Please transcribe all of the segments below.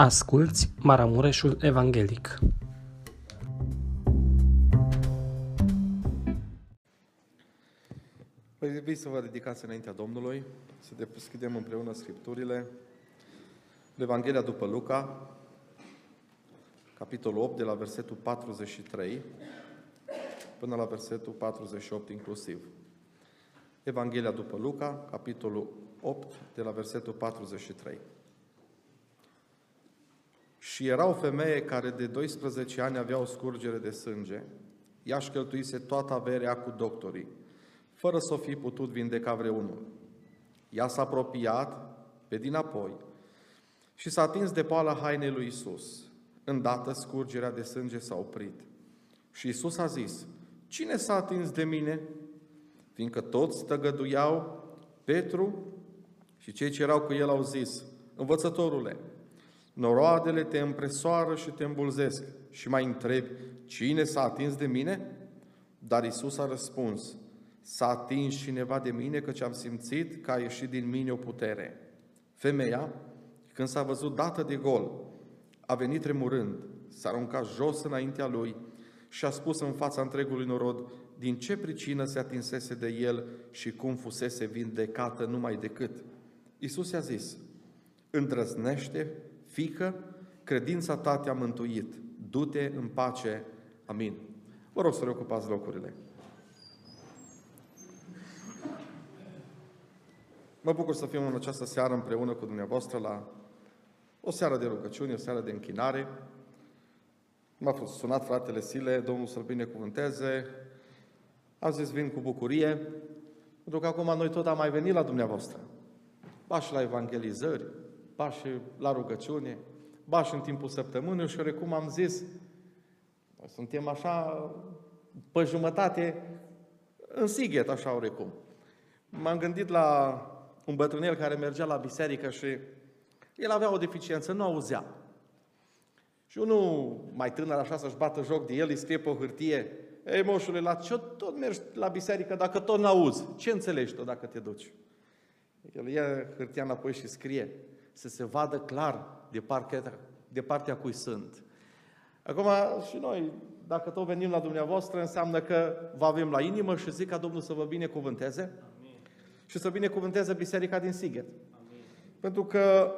Asculți Maramureșul Evanghelic. Vă invit să vă ridicați înaintea Domnului, să deschidem împreună Scripturile. Evanghelia după Luca, capitolul 8, de la versetul 43 până la versetul 48 inclusiv. Evanghelia după Luca, capitolul 8, de la versetul 43. Și era o femeie care de 12 ani avea o scurgere de sânge. Ea își cheltuise toată averea cu doctorii, fără să o fi putut vindeca vreunul. Ea s-a apropiat pe dinapoi și s-a atins de poala hainei lui Isus. Îndată scurgerea de sânge s-a oprit. Și Isus a zis, Cine s-a atins de mine? Fiindcă toți tăgăduiau, Petru și cei ce erau cu el au zis, Învățătorule, noroadele te împresoară și te îmbulzesc și mai întrebi, cine s-a atins de mine? Dar Isus a răspuns, s-a atins cineva de mine căci am simțit că a ieșit din mine o putere. Femeia, când s-a văzut dată de gol, a venit tremurând, s-a aruncat jos înaintea lui și a spus în fața întregului norod din ce pricină se atinsese de el și cum fusese vindecată numai decât. Isus i-a zis, îndrăznește, fică, credința ta te-a mântuit, du-te în pace. Amin. Vă rog să reocupați locurile. Mă bucur să fim în această seară împreună cu dumneavoastră la o seară de rugăciune, o seară de închinare. M-a sunat fratele Sile, Domnul să-l binecuvânteze. Am zis, vin cu bucurie, pentru că acum noi tot am mai venit la dumneavoastră. Ba și la evangelizări, ba și la rugăciune, ba și în timpul săptămânii și cum am zis, noi suntem așa pe jumătate în sighet, așa orecum. M-am gândit la un bătrânel care mergea la biserică și el avea o deficiență, nu auzea. Și unul mai tânăr așa să-și bată joc de el, îi scrie pe o hârtie, Ei, moșule, la ce tot mergi la biserică dacă tot n-auzi? Ce înțelegi tu dacă te duci? El ia hârtia înapoi și scrie, să se vadă clar de partea, de partea cui sunt. Acum și noi, dacă tot venim la dumneavoastră, înseamnă că vă avem la inimă și zic ca Domnul să vă binecuvânteze Amin. și să binecuvânteze Biserica din Sighet. Amin. Pentru că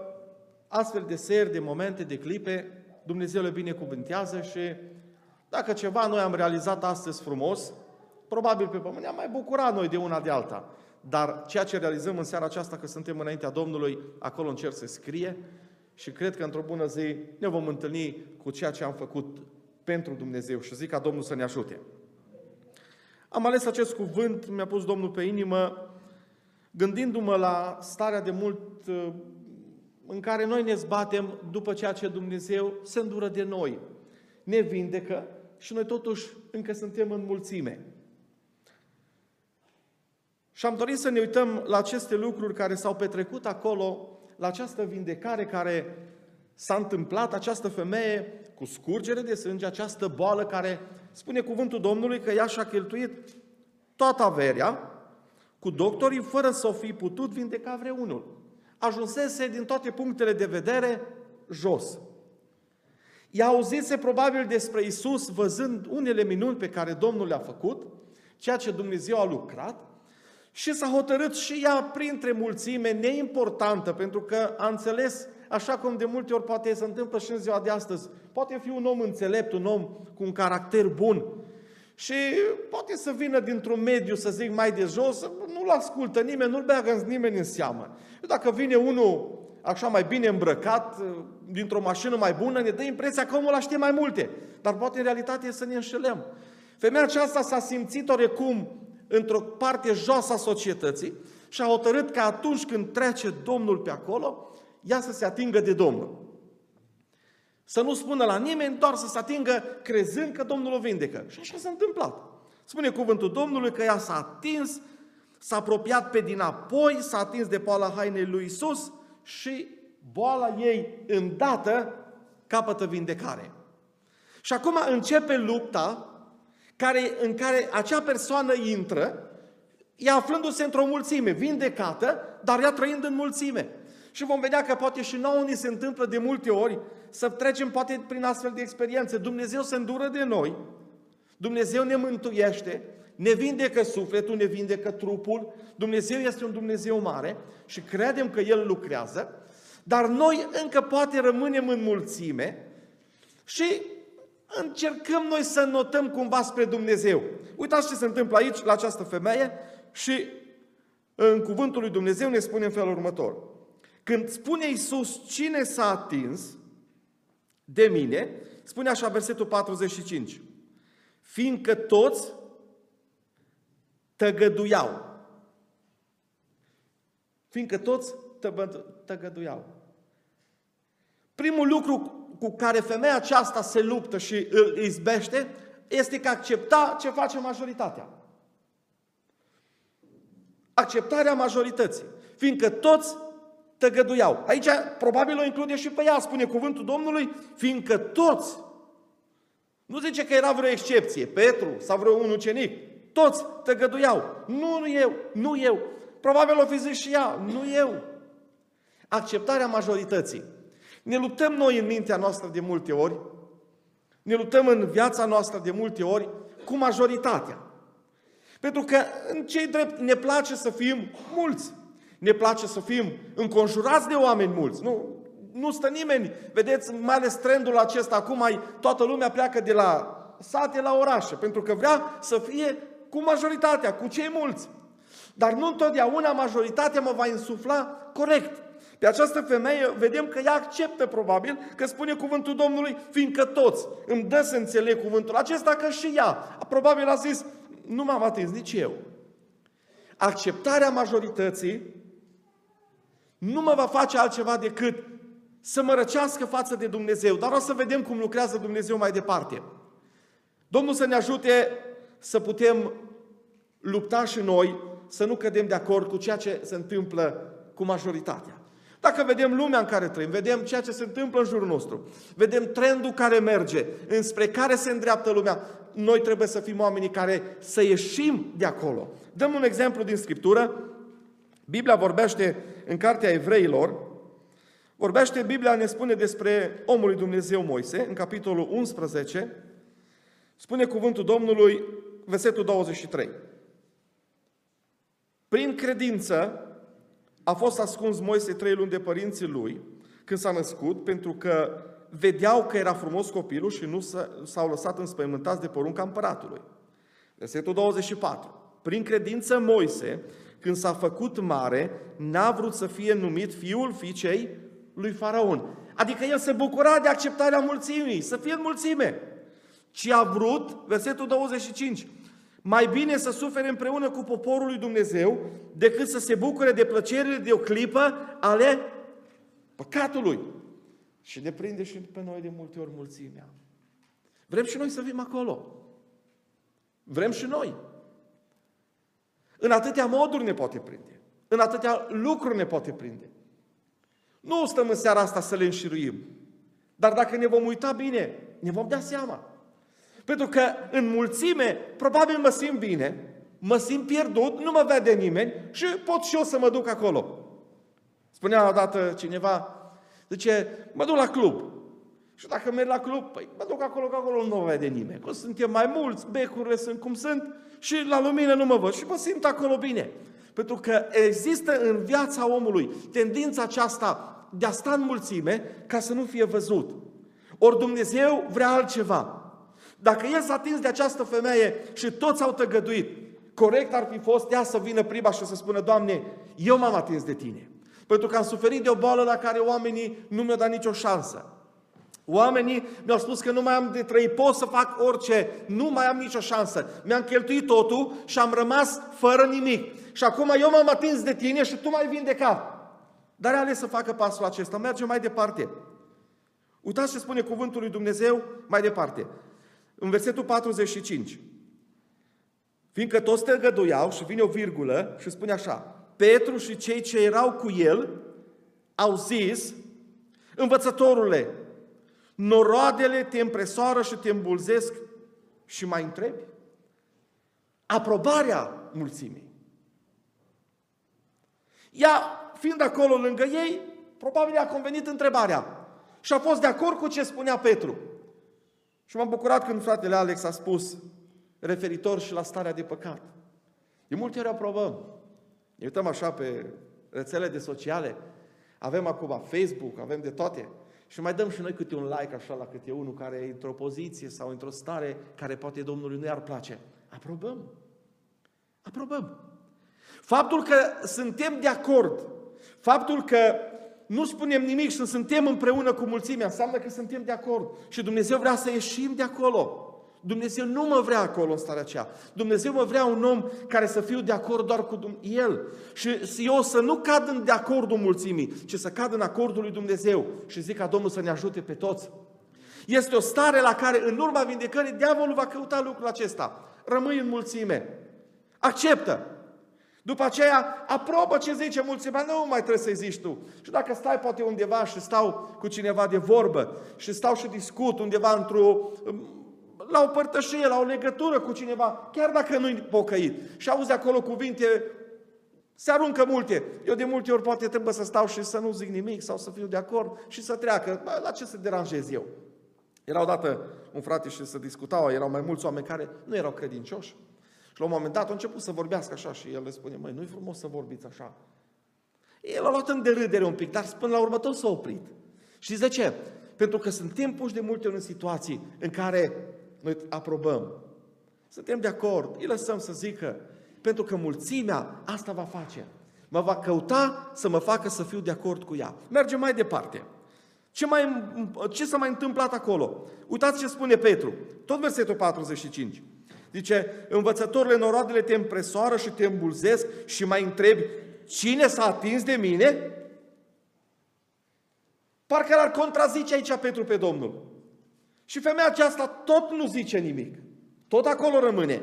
astfel de seri, de momente, de clipe, Dumnezeu le binecuvântează și dacă ceva noi am realizat astăzi frumos, probabil pe pământ ne-am mai bucurat noi de una de alta. Dar ceea ce realizăm în seara aceasta, că suntem înaintea Domnului, acolo în cer se scrie și cred că într-o bună zi ne vom întâlni cu ceea ce am făcut pentru Dumnezeu și zic ca Domnul să ne ajute. Am ales acest cuvânt, mi-a pus Domnul pe inimă, gândindu-mă la starea de mult în care noi ne zbatem după ceea ce Dumnezeu se îndură de noi, ne vindecă și noi totuși încă suntem în mulțime. Și am dorit să ne uităm la aceste lucruri care s-au petrecut acolo, la această vindecare care s-a întâmplat, această femeie cu scurgere de sânge, această boală care spune cuvântul Domnului că ea și-a cheltuit toată averea cu doctorii fără să o fi putut vindeca vreunul ajunsese din toate punctele de vedere jos. Ea auzise probabil despre Isus văzând unele minuni pe care Domnul le-a făcut, ceea ce Dumnezeu a lucrat, și s-a hotărât și ea printre mulțime neimportantă, pentru că a înțeles, așa cum de multe ori poate se întâmplă și în ziua de astăzi, poate fi un om înțelept, un om cu un caracter bun, și poate să vină dintr-un mediu, să zic, mai de jos, nu-l ascultă nimeni, nu-l beagă nimeni în seamă. Dacă vine unul așa mai bine îmbrăcat, dintr-o mașină mai bună, ne dă impresia că omul știe mai multe. Dar poate în realitate e să ne înșelăm. Femeia aceasta s-a simțit orecum într-o parte joasă a societății și a hotărât că atunci când trece Domnul pe acolo, ea să se atingă de Domnul. Să nu spună la nimeni, doar să se atingă crezând că Domnul o vindecă. Și așa s-a întâmplat. Spune cuvântul Domnului că ea s-a atins, s-a apropiat pe dinapoi, s-a atins de poala hainei lui Isus și boala ei îndată capătă vindecare. Și acum începe lupta care, în care acea persoană intră, ea aflându-se într-o mulțime, vindecată, dar ea trăind în mulțime. Și vom vedea că poate și nouă ni se întâmplă de multe ori să trecem poate prin astfel de experiențe. Dumnezeu se îndură de noi, Dumnezeu ne mântuiește, ne vindecă sufletul, ne vindecă trupul, Dumnezeu este un Dumnezeu mare și credem că El lucrează, dar noi încă poate rămânem în mulțime și încercăm noi să notăm cumva spre Dumnezeu. Uitați ce se întâmplă aici la această femeie și în cuvântul lui Dumnezeu ne spune în felul următor. Când spune Iisus cine s-a atins de mine, spune așa versetul 45. Fiindcă toți tăgăduiau. Fiindcă toți tăgăduiau. Primul lucru cu care femeia aceasta se luptă și îl izbește este că accepta ce face majoritatea. Acceptarea majorității. Fiindcă toți tăgăduiau. Aici probabil o include și pe ea, spune cuvântul Domnului, fiindcă toți. Nu zice că era vreo excepție, Petru sau vreo un ucenic. Toți tăgăduiau. Nu, nu eu, nu eu. Probabil o fi zis și ea, nu eu. Acceptarea majorității. Ne luptăm noi în mintea noastră de multe ori, ne luptăm în viața noastră de multe ori cu majoritatea. Pentru că în cei drept ne place să fim mulți. Ne place să fim înconjurați de oameni mulți. Nu, nu stă nimeni. Vedeți, mai ales trendul acesta, acum mai toată lumea pleacă de la sate la orașe, pentru că vrea să fie cu majoritatea, cu cei mulți. Dar nu întotdeauna majoritatea mă va insufla corect. Pe această femeie vedem că ea acceptă probabil că spune cuvântul Domnului, fiindcă toți îmi dă să înțeleg cuvântul acesta, că și ea probabil a zis, nu m-am atins nici eu. Acceptarea majorității nu mă va face altceva decât să mă răcească față de Dumnezeu. Dar o să vedem cum lucrează Dumnezeu mai departe. Domnul să ne ajute să putem lupta și noi, să nu cădem de acord cu ceea ce se întâmplă cu majoritatea. Dacă vedem lumea în care trăim, vedem ceea ce se întâmplă în jurul nostru, vedem trendul care merge, înspre care se îndreaptă lumea, noi trebuie să fim oamenii care să ieșim de acolo. Dăm un exemplu din Scriptură. Biblia vorbește în Cartea Evreilor, vorbește, Biblia ne spune despre omul lui Dumnezeu Moise, în capitolul 11, spune cuvântul Domnului, versetul 23. Prin credință, a fost ascuns Moise trei luni de părinții lui când s-a născut, pentru că vedeau că era frumos copilul și nu s-au lăsat înspăimântați de porunca împăratului. Versetul 24. Prin credință Moise, când s-a făcut mare, n-a vrut să fie numit fiul fiicei lui Faraon. Adică el se bucura de acceptarea mulțimii, să fie în mulțime. Ci a vrut, versetul 25, mai bine să sufere împreună cu poporul lui Dumnezeu decât să se bucure de plăcerile de o clipă ale păcatului. Și ne prinde și pe noi de multe ori mulțimea. Vrem și noi să fim acolo. Vrem și noi. În atâtea moduri ne poate prinde. În atâtea lucruri ne poate prinde. Nu stăm în seara asta să le înșiruim. Dar dacă ne vom uita bine, ne vom da seama. Pentru că în mulțime, probabil mă simt bine, mă simt pierdut, nu mă vede nimeni și pot și eu să mă duc acolo. Spunea odată cineva, zice, mă duc la club. Și dacă merg la club, păi mă duc acolo, că acolo nu mă vede nimeni. Că suntem mai mulți, becurile sunt cum sunt și la lumină nu mă văd. Și mă simt acolo bine. Pentru că există în viața omului tendința aceasta de a sta în mulțime ca să nu fie văzut. Ori Dumnezeu vrea altceva. Dacă el s-a atins de această femeie și toți au tăgăduit, corect ar fi fost ea să vină prima și să spună, Doamne, eu m-am atins de Tine. Pentru că am suferit de o boală la care oamenii nu mi-au dat nicio șansă. Oamenii mi-au spus că nu mai am de trăit, pot să fac orice, nu mai am nicio șansă. Mi-am cheltuit totul și am rămas fără nimic. Și acum eu m-am atins de tine și tu m-ai vindecat. Dar ales să facă pasul acesta. Merge mai departe. Uitați ce spune cuvântul lui Dumnezeu mai departe. În versetul 45. Fiindcă toți tăgăduiau și vine o virgulă și spune așa, Petru și cei ce erau cu el au zis, învățătorule, noroadele te împresoară și te îmbulzesc și mai întrebi? Aprobarea mulțimii. Ea, fiind acolo lângă ei, probabil a convenit întrebarea. Și a fost de acord cu ce spunea Petru. Și m-am bucurat când fratele Alex a spus referitor și la starea de păcat. De multe ori aprobăm. Ne uităm așa pe rețele de sociale, avem acum Facebook, avem de toate. Și mai dăm și noi câte un like așa la câte unul care e într-o poziție sau într-o stare care poate Domnului nu i-ar place. Aprobăm. Aprobăm. Faptul că suntem de acord, faptul că nu spunem nimic și suntem împreună cu mulțimea, înseamnă că suntem de acord. Și Dumnezeu vrea să ieșim de acolo. Dumnezeu nu mă vrea acolo în starea aceea. Dumnezeu mă vrea un om care să fiu de acord doar cu El. Și eu să nu cad în de acordul mulțimii, ci să cad în acordul lui Dumnezeu. Și zic ca Domnul să ne ajute pe toți. Este o stare la care, în urma vindecării, diavolul va căuta lucrul acesta. Rămâi în mulțime. Acceptă. După aceea, aprobă ce zice mulțimea, nu mai trebuie să-i zici tu. Și dacă stai poate undeva și stau cu cineva de vorbă și stau și discut undeva într-o la o părtășie, la o legătură cu cineva, chiar dacă nu-i pocăit. Și auzi acolo cuvinte, se aruncă multe. Eu de multe ori poate trebuie să stau și să nu zic nimic sau să fiu de acord și să treacă. Bă, la ce să deranjez eu? Era odată un frate și să discutau, erau mai mulți oameni care nu erau credincioși. Și la un moment dat au început să vorbească așa și el le spune, măi, nu-i frumos să vorbiți așa. El a luat în derâdere un pic, dar până la urmă tot s-a oprit. Și de ce? Pentru că suntem puși de multe ori în situații în care noi aprobăm. Suntem de acord, îi lăsăm să zică, pentru că mulțimea asta va face. Mă va căuta să mă facă să fiu de acord cu ea. Mergem mai departe. Ce, mai, ce s-a mai întâmplat acolo? Uitați ce spune Petru, tot versetul 45. Zice, învățătorile noroadele te împresoară și te îmbulzesc și mai întrebi, cine s-a atins de mine? Parcă l-ar contrazice aici Petru pe Domnul. Și femeia aceasta tot nu zice nimic. Tot acolo rămâne.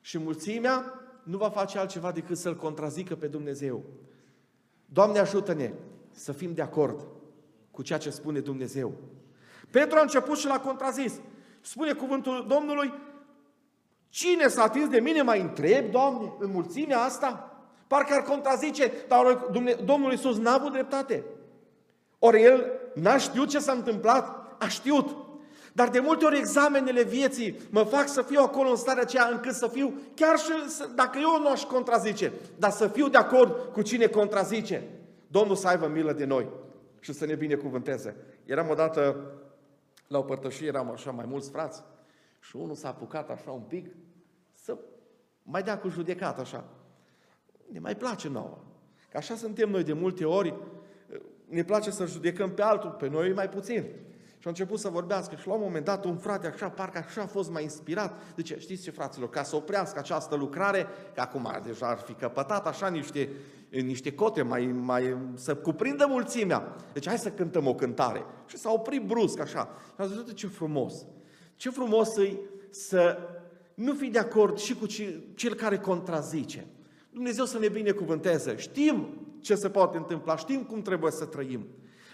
Și mulțimea nu va face altceva decât să-L contrazică pe Dumnezeu. Doamne ajută-ne să fim de acord cu ceea ce spune Dumnezeu. Petru a început și l-a contrazis. Spune cuvântul Domnului, cine s-a atins de mine, mai întreb, Doamne, în mulțimea asta? Parcă ar contrazice, dar Domnul Iisus n-a avut dreptate. Ori el n-a știut ce s-a întâmplat, a știut. Dar de multe ori examenele vieții mă fac să fiu acolo în starea aceea încât să fiu, chiar și dacă eu nu aș contrazice, dar să fiu de acord cu cine contrazice. Domnul să aibă milă de noi și să ne binecuvânteze. Eram odată la o părtășie, eram așa mai mulți frați și unul s-a apucat așa un pic să mai dea cu judecat așa. Ne mai place nouă. Că așa suntem noi de multe ori, ne place să judecăm pe altul, pe noi mai puțin. Și a început să vorbească și la un moment dat un frate așa, parcă așa a fost mai inspirat. Zice, știți ce fraților, ca să oprească această lucrare, că acum deja ar fi căpătat așa niște, niște cote, mai, mai, să cuprindă mulțimea. Deci hai să cântăm o cântare. Și s-a oprit brusc așa. Și a zis, ce frumos. Ce frumos e să nu fi de acord și cu cel care contrazice. Dumnezeu să ne binecuvânteze. Știm ce se poate întâmpla, știm cum trebuie să trăim.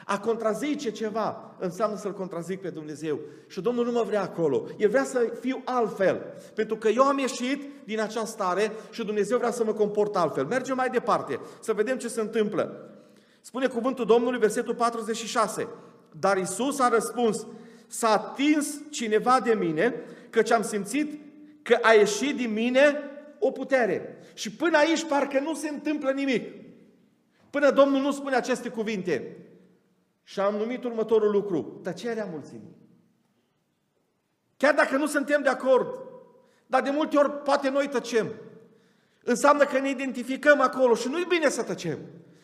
A contrazice ceva înseamnă să-L contrazic pe Dumnezeu. Și Domnul nu mă vrea acolo. El vrea să fiu altfel. Pentru că eu am ieșit din această stare și Dumnezeu vrea să mă comport altfel. Mergem mai departe, să vedem ce se întâmplă. Spune cuvântul Domnului, versetul 46. Dar Isus a răspuns, s-a atins cineva de mine, căci am simțit că a ieșit din mine o putere. Și până aici parcă nu se întâmplă nimic. Până Domnul nu spune aceste cuvinte. Și am numit următorul lucru, tăcerea mulțimii. Chiar dacă nu suntem de acord, dar de multe ori poate noi tăcem. Înseamnă că ne identificăm acolo și nu-i bine să tăcem.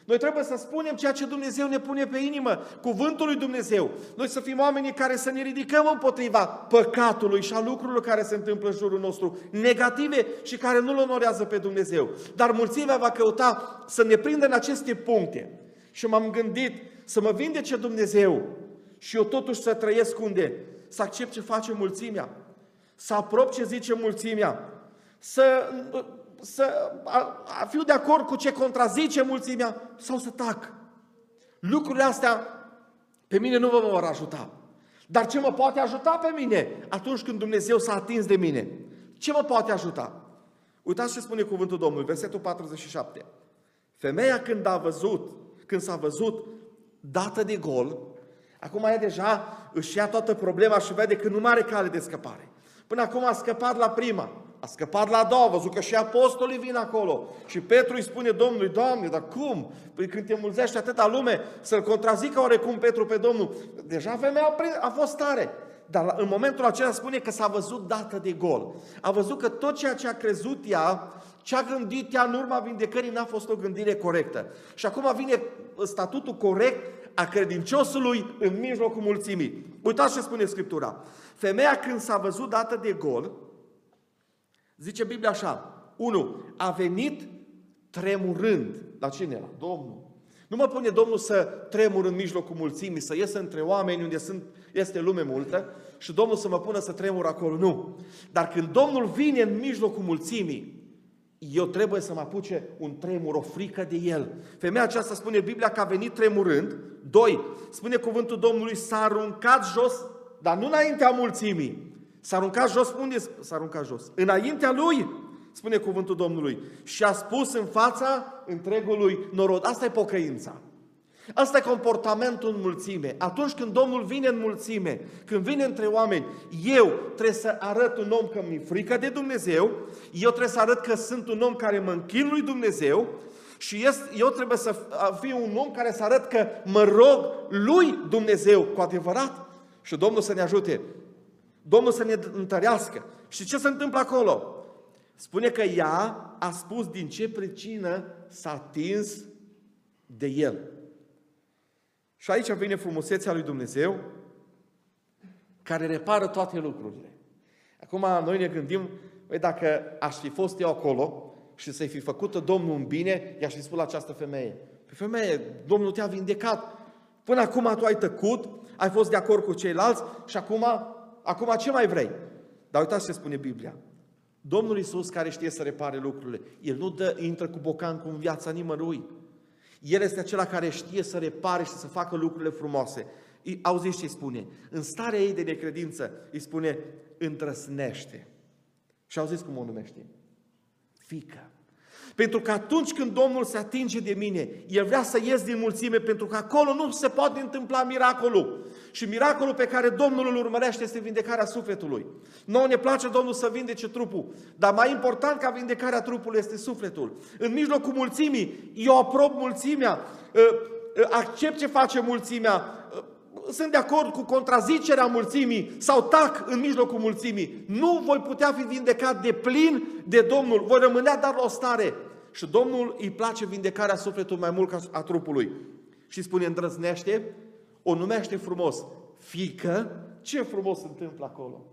Noi trebuie să spunem ceea ce Dumnezeu ne pune pe inimă, cuvântul lui Dumnezeu. Noi să fim oamenii care să ne ridicăm împotriva păcatului și a lucrurilor care se întâmplă în jurul nostru, negative și care nu-L onorează pe Dumnezeu. Dar mulțimea va căuta să ne prindă în aceste puncte. Și m-am gândit, să mă vindece Dumnezeu și eu totuși să trăiesc unde? Să accept ce face mulțimea, să aprob ce zice mulțimea, să, să a, a fiu de acord cu ce contrazice mulțimea sau să tac. Lucrurile astea pe mine nu vă vor ajuta. Dar ce mă poate ajuta pe mine atunci când Dumnezeu s-a atins de mine? Ce mă poate ajuta? Uitați ce spune cuvântul Domnului, versetul 47. Femeia când a văzut când s-a văzut dată de gol, acum e deja își ia toată problema și vede că nu mai are cale de scăpare. Până acum a scăpat la prima, a scăpat la a doua, a văzut că și apostolii vin acolo. Și Petru îi spune Domnului, Doamne, dar cum? Păi când te mulțește atâta lume, să-l contrazică oarecum Petru pe Domnul. Deja femeia a, a fost tare. Dar în momentul acela spune că s-a văzut dată de gol. A văzut că tot ceea ce a crezut ea, ce a gândit ea în urma vindecării, n-a fost o gândire corectă. Și acum vine statutul corect a credinciosului în mijlocul mulțimii. Uitați ce spune Scriptura. Femeia când s-a văzut dată de gol, zice Biblia așa, 1. A venit tremurând. La cine era? Domnul. Nu mă pune Domnul să tremur în mijlocul mulțimii, să ies între oameni unde sunt, este lume multă și Domnul să mă pună să tremur acolo. Nu. Dar când Domnul vine în mijlocul mulțimii, eu trebuie să mă apuce un tremur, o frică de el. Femeia aceasta spune Biblia că a venit tremurând. Doi, spune cuvântul Domnului, s-a aruncat jos, dar nu înaintea mulțimii. S-a aruncat jos, unde s-a aruncat jos? Înaintea lui, spune cuvântul Domnului. Și a spus în fața întregului norod. Asta e pocăința. Asta e comportamentul în mulțime. Atunci când Domnul vine în mulțime, când vine între oameni, eu trebuie să arăt un om că mi-e frică de Dumnezeu, eu trebuie să arăt că sunt un om care mă închin lui Dumnezeu și eu trebuie să fiu un om care să arăt că mă rog lui Dumnezeu cu adevărat. Și Domnul să ne ajute. Domnul să ne întărească. Și ce se întâmplă acolo? Spune că ea a spus din ce pricină s-a atins de el. Și aici vine frumusețea lui Dumnezeu, care repară toate lucrurile. Acum noi ne gândim, băi, dacă aș fi fost eu acolo și să-i fi făcut Domnul un bine, i-aș fi spus la această femeie. Păi femeie, Domnul te-a vindecat. Până acum tu ai tăcut, ai fost de acord cu ceilalți și acum, acum ce mai vrei? Dar uitați ce spune Biblia. Domnul Isus care știe să repare lucrurile, El nu dă, intră cu bocancul în viața nimănui. El este acela care știe să repare și să facă lucrurile frumoase. Auziți ce îi spune? În starea ei de necredință îi spune, îndrăsnește. Și auziți cum o numește? Fică. Pentru că atunci când Domnul se atinge de mine, El vrea să ies din mulțime, pentru că acolo nu se poate întâmpla miracolul. Și miracolul pe care Domnul îl urmărește este vindecarea sufletului. Nouă ne place Domnul să vindece trupul, dar mai important ca vindecarea trupului este sufletul. În mijlocul mulțimii, eu aprob mulțimea, ă, ă, accept ce face mulțimea, ă, sunt de acord cu contrazicerea mulțimii sau tac în mijlocul mulțimii. Nu voi putea fi vindecat de plin de Domnul, voi rămânea dar la o stare și Domnul îi place vindecarea sufletului mai mult ca a trupului. Și spune, îndrăznește, o numește frumos, fică, ce frumos se întâmplă acolo.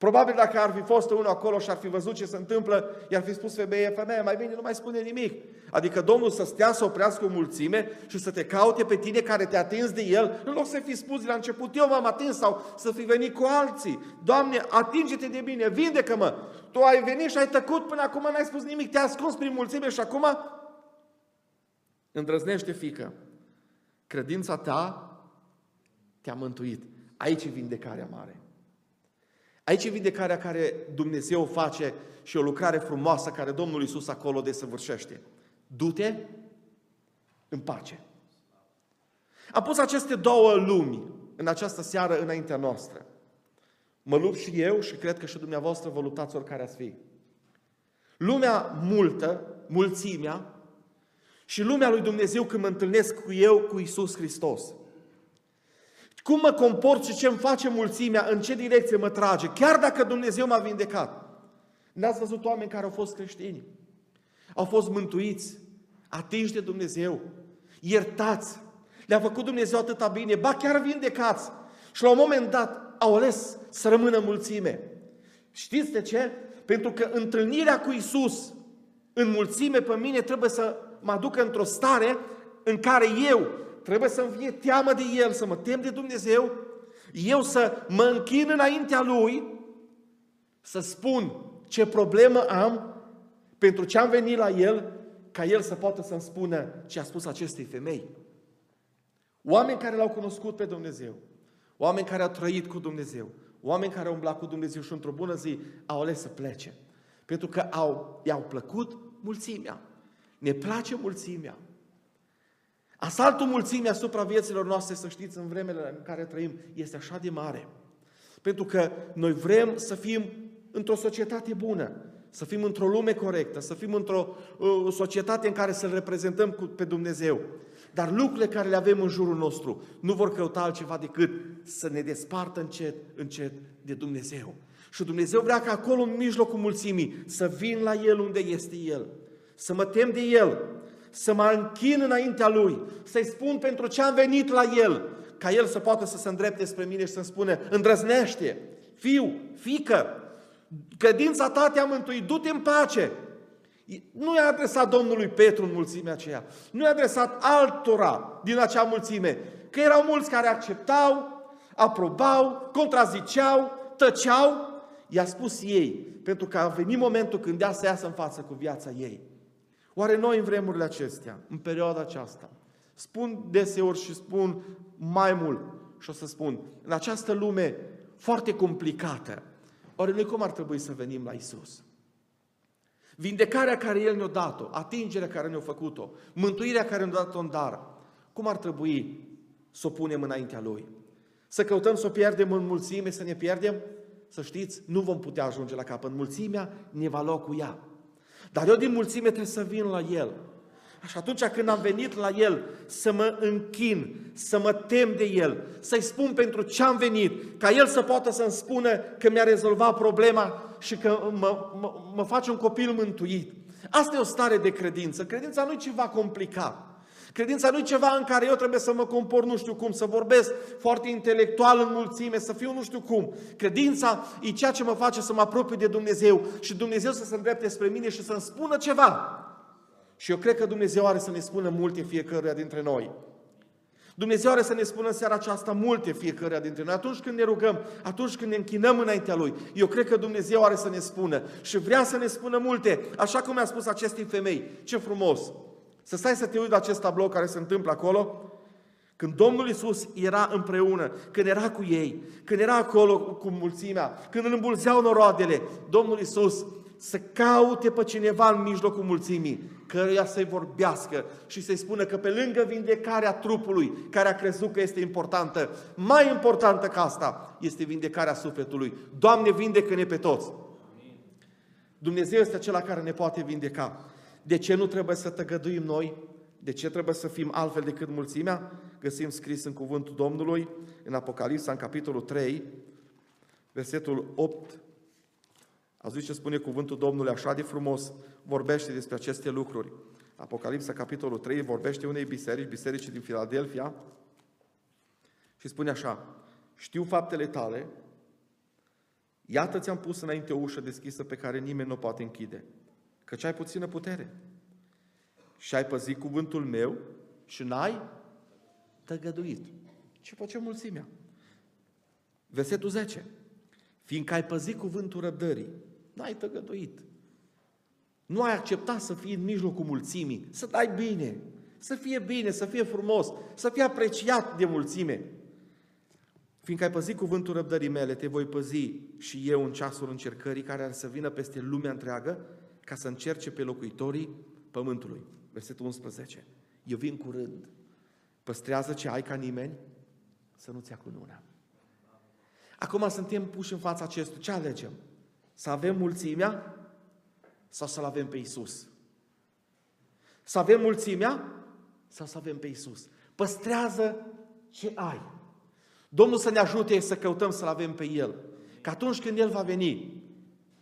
Probabil dacă ar fi fost unul acolo și ar fi văzut ce se întâmplă, i-ar fi spus femeie, femeie, mai bine nu mai spune nimic. Adică Domnul să stea să oprească o mulțime și să te caute pe tine care te-a atins de El, în loc să fi spus de la început, eu m-am atins sau să fi venit cu alții. Doamne, atinge-te de bine, vindecă-mă. Tu ai venit și ai tăcut până acum, n-ai spus nimic, te-ai ascuns prin mulțime și acum îndrăznește, fică. Credința ta te-a mântuit. Aici e vindecarea mare. Aici e vindecarea care Dumnezeu face și o lucrare frumoasă care Domnul Iisus acolo desăvârșește. Du-te în pace. Am pus aceste două lumi în această seară înaintea noastră. Mă lupt și eu și cred că și dumneavoastră vă luptați oricare ați fi. Lumea multă, mulțimea, și lumea lui Dumnezeu când mă întâlnesc cu eu, cu Isus Hristos. Cum mă comport și ce îmi face mulțimea, în ce direcție mă trage, chiar dacă Dumnezeu m-a vindecat. N-ați văzut oameni care au fost creștini, au fost mântuiți, atinși de Dumnezeu, iertați, le-a făcut Dumnezeu atâta bine, ba chiar vindecați. Și la un moment dat au ales să rămână mulțime. Știți de ce? Pentru că întâlnirea cu Isus în mulțime pe mine trebuie să mă aducă într-o stare în care eu trebuie să-mi fie teamă de El, să mă tem de Dumnezeu, eu să mă închin înaintea Lui, să spun ce problemă am, pentru ce am venit la El, ca El să poată să-mi spună ce a spus acestei femei. Oameni care l-au cunoscut pe Dumnezeu, oameni care au trăit cu Dumnezeu, oameni care au umblat cu Dumnezeu și într-o bună zi au ales să plece. Pentru că au, i-au plăcut mulțimea. Ne place mulțimea. Asaltul mulțimii asupra vieților noastre, să știți, în vremele în care trăim, este așa de mare. Pentru că noi vrem să fim într-o societate bună, să fim într-o lume corectă, să fim într-o uh, societate în care să-L reprezentăm cu, pe Dumnezeu. Dar lucrurile care le avem în jurul nostru nu vor căuta altceva decât să ne despartă încet, încet de Dumnezeu. Și Dumnezeu vrea ca acolo, în mijlocul mulțimii, să vin la El unde este El, să mă tem de El, să mă închin înaintea Lui, să-i spun pentru ce am venit la El, ca El să poată să se îndrepte spre mine și să-mi spune, îndrăznește, fiu, fică, credința ta te-a mântuit, du-te în pace. Nu i-a adresat Domnului Petru în mulțimea aceea, nu i-a adresat altora din acea mulțime, că erau mulți care acceptau, aprobau, contraziceau, tăceau, i-a spus ei, pentru că a venit momentul când ea să iasă în față cu viața ei. Oare noi în vremurile acestea, în perioada aceasta, spun deseori și spun mai mult și o să spun, în această lume foarte complicată, oare noi cum ar trebui să venim la Isus? Vindecarea care El ne-a dat-o, atingerea care ne-a făcut-o, mântuirea care ne-a dat-o în dar, cum ar trebui să o punem înaintea Lui? Să căutăm să o pierdem în mulțime, să ne pierdem? Să știți, nu vom putea ajunge la capăt. Mulțimea ne va lua cu ea. Dar eu din mulțime trebuie să vin la El. Și atunci când am venit la El, să mă închin, să mă tem de El, să-i spun pentru ce am venit, ca El să poată să-mi spună că mi-a rezolvat problema și că mă, mă, mă face un copil mântuit. Asta e o stare de credință. Credința nu e ceva complicat. Credința nu e ceva în care eu trebuie să mă compor nu știu cum, să vorbesc foarte intelectual în mulțime, să fiu nu știu cum. Credința e ceea ce mă face să mă apropii de Dumnezeu și Dumnezeu să se îndrepte spre mine și să-mi spună ceva. Și eu cred că Dumnezeu are să ne spună multe fiecăruia dintre noi. Dumnezeu are să ne spună în seara aceasta multe fiecare dintre noi. Atunci când ne rugăm, atunci când ne închinăm înaintea Lui, eu cred că Dumnezeu are să ne spună și vrea să ne spună multe, așa cum mi-a spus acestei femei. Ce frumos! Să stai să te uiți la acest tablou care se întâmplă acolo, când Domnul Isus era împreună, când era cu ei, când era acolo cu mulțimea, când îl îmbulzeau noroadele, Domnul Isus să caute pe cineva în mijlocul mulțimii, căruia să-i vorbească și să-i spună că pe lângă vindecarea trupului, care a crezut că este importantă, mai importantă ca asta este vindecarea sufletului. Doamne, vindecă-ne pe toți! Dumnezeu este acela care ne poate vindeca. De ce nu trebuie să tăgăduim noi? De ce trebuie să fim altfel decât mulțimea? Găsim scris în cuvântul Domnului, în Apocalipsa, în capitolul 3, versetul 8 Ați văzut ce spune cuvântul Domnului așa de frumos, vorbește despre aceste lucruri. Apocalipsa, capitolul 3, vorbește unei biserici, bisericii din Filadelfia, și spune așa, știu faptele tale, iată ți-am pus înainte o ușă deschisă pe care nimeni nu o poate închide, căci ai puțină putere. Și ai păzit cuvântul meu și n-ai tăgăduit. Ce face mulțimea? Versetul 10. Fiindcă ai păzit cuvântul răbdării, N-ai tăgăduit. Nu ai acceptat să fii în mijlocul mulțimii, să dai bine, să fie bine, să fie frumos, să fie apreciat de mulțime. Fiindcă ai păzit cuvântul răbdării mele, te voi păzi și eu în ceasul încercării care ar să vină peste lumea întreagă ca să încerce pe locuitorii pământului. Versetul 11. Eu vin curând. Păstrează ce ai ca nimeni să nu-ți ia cu luna. Acum suntem puși în fața acestui. Ce alegem? Să avem mulțimea sau să-L avem pe Isus? Să avem mulțimea sau să avem pe Isus? Păstrează ce ai. Domnul să ne ajute să căutăm să-L avem pe El. Că atunci când El va veni,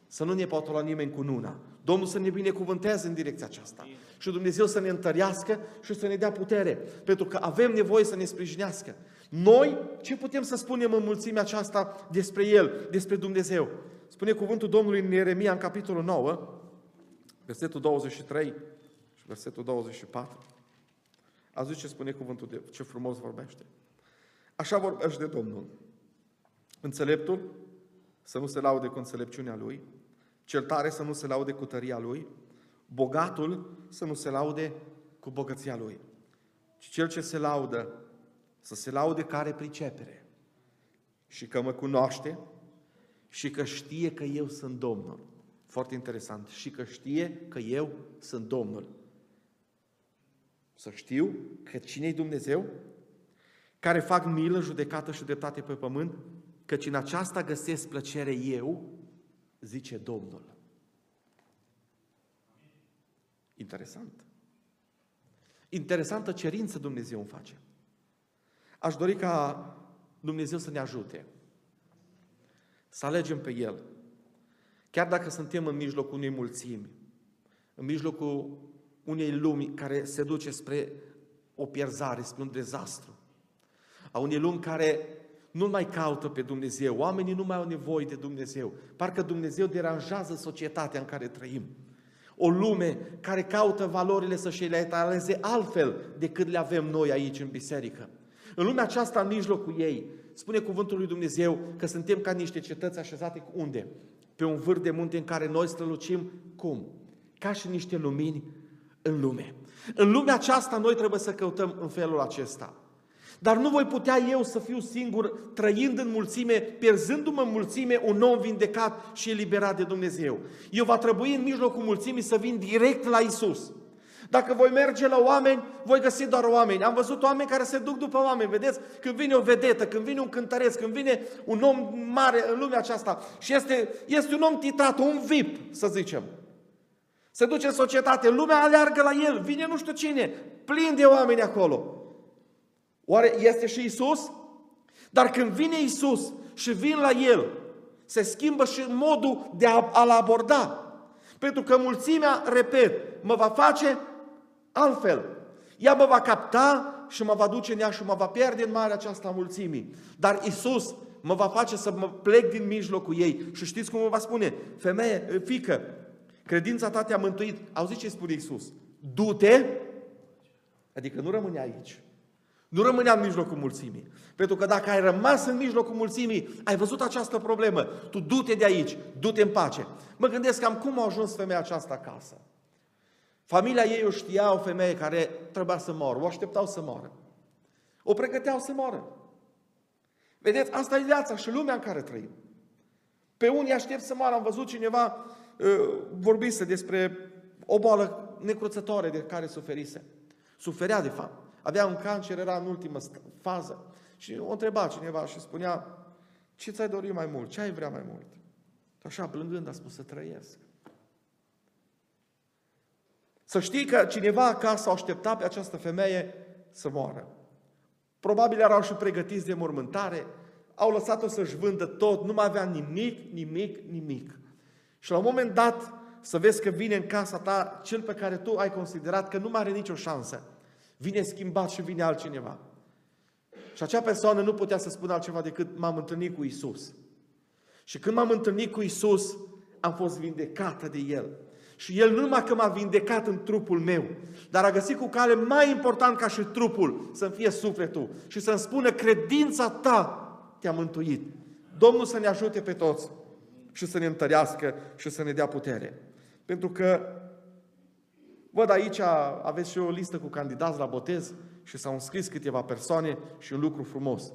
să nu ne poată lua nimeni cu nuna. Domnul să ne binecuvânteze în direcția aceasta. Și Dumnezeu să ne întărească și să ne dea putere. Pentru că avem nevoie să ne sprijinească. Noi, ce putem să spunem în mulțimea aceasta despre El, despre Dumnezeu? Spune cuvântul Domnului în Ieremia, în capitolul 9, versetul 23 și versetul 24. Ați ce spune cuvântul de ce frumos vorbește. Așa vorbește Domnul. Înțeleptul să nu se laude cu înțelepciunea lui, cel tare să nu se laude cu tăria lui, bogatul să nu se laude cu bogăția lui, ci cel ce se laudă să se laude care pricepere și că mă cunoaște și că știe că eu sunt Domnul. Foarte interesant. Și că știe că eu sunt Domnul. să știu că cine-i Dumnezeu, care fac milă, judecată și dreptate pe pământ, căci în aceasta găsesc plăcere eu, zice Domnul. Interesant. Interesantă cerință Dumnezeu îmi face. Aș dori ca Dumnezeu să ne ajute. Să alegem pe El. Chiar dacă suntem în mijlocul unei mulțimi, în mijlocul unei lumi care se duce spre o pierzare, spre un dezastru, a unei lumi care nu mai caută pe Dumnezeu, oamenii nu mai au nevoie de Dumnezeu, parcă Dumnezeu deranjează societatea în care trăim. O lume care caută valorile să-și le etaleze altfel decât le avem noi aici în biserică. În lumea aceasta, în mijlocul ei, spune cuvântul lui Dumnezeu că suntem ca niște cetăți așezate unde? Pe un vârf de munte în care noi strălucim cum? Ca și niște lumini în lume. În lumea aceasta noi trebuie să căutăm în felul acesta. Dar nu voi putea eu să fiu singur, trăind în mulțime, pierzându-mă în mulțime, un om vindecat și eliberat de Dumnezeu. Eu va trebui în mijlocul mulțimii să vin direct la Isus. Dacă voi merge la oameni, voi găsi doar oameni. Am văzut oameni care se duc după oameni, vedeți? Când vine o vedetă, când vine un cântăreț, când vine un om mare în lumea aceasta și este, este un om titrat, un VIP, să zicem. Se duce în societate, lumea aleargă la el, vine nu știu cine, plin de oameni acolo. Oare este și Isus? Dar când vine Isus și vin la El, se schimbă și modul de a, a-L aborda. Pentru că mulțimea, repet, mă va face altfel. Ea mă va capta și mă va duce în ea și mă va pierde în marea aceasta mulțimii. Dar Isus mă va face să mă plec din mijlocul ei. Și știți cum mă va spune? Femeie, fică, credința ta te-a mântuit. Auziți ce spune Isus? Du-te, adică nu rămâne aici. Nu rămânea în mijlocul mulțimii. Pentru că dacă ai rămas în mijlocul mulțimii, ai văzut această problemă. Tu du-te de aici, du-te în pace. Mă gândesc cam cum a ajuns femeia aceasta acasă. Familia ei o știa o femeie care trebuia să moară, o așteptau să moară. O pregăteau să moară. Vedeți, asta e viața și lumea în care trăim. Pe unii aștept să moară. Am văzut cineva uh, vorbise despre o boală necruțătoare de care suferise. Suferea, de fapt. Avea un cancer, era în ultimă fază. Și o întreba cineva și spunea, ce ți-ai dorit mai mult? Ce ai vrea mai mult? Așa, plângând, a spus să trăiesc. Să știi că cineva acasă a așteptat pe această femeie să moară. Probabil erau și pregătiți de mormântare, au lăsat-o să-și vândă tot, nu mai avea nimic, nimic, nimic. Și la un moment dat, să vezi că vine în casa ta cel pe care tu ai considerat că nu mai are nicio șansă. Vine schimbat și vine altcineva. Și acea persoană nu putea să spună altceva decât m-am întâlnit cu Isus. Și când m-am întâlnit cu Isus, am fost vindecată de El. Și El nu numai că m-a vindecat în trupul meu, dar a găsit cu cale mai important ca și trupul să-mi fie sufletul și să-mi spună credința ta te-a mântuit. Domnul să ne ajute pe toți și să ne întărească și să ne dea putere. Pentru că Văd aici, aveți și o listă cu candidați la botez și s-au înscris câteva persoane și un lucru frumos.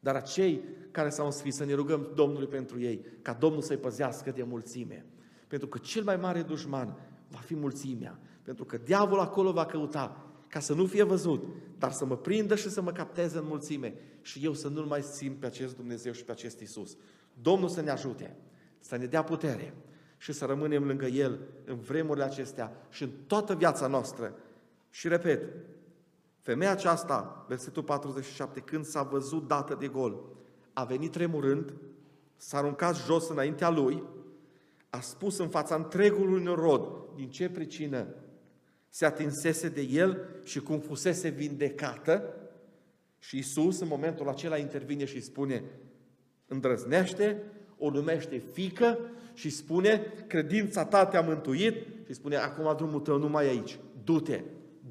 Dar acei care s-au înscris, să ne rugăm Domnului pentru ei, ca Domnul să-i păzească de mulțime. Pentru că cel mai mare dușman va fi mulțimea. Pentru că diavolul acolo va căuta ca să nu fie văzut, dar să mă prindă și să mă capteze în mulțime și eu să nu-L mai simt pe acest Dumnezeu și pe acest Isus. Domnul să ne ajute, să ne dea putere, și să rămânem lângă El în vremurile acestea și în toată viața noastră. Și repet, femeia aceasta, versetul 47, când s-a văzut dată de gol, a venit tremurând, s-a aruncat jos înaintea lui, a spus în fața întregului rod din ce pricină se atinsese de el și cum fusese vindecată și Isus în momentul acela intervine și spune îndrăznește, o numește fică și spune, credința ta te-a mântuit și spune, acum drumul tău nu mai e aici. Du-te,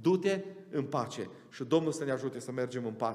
du-te în pace. Și Domnul să ne ajute să mergem în pace.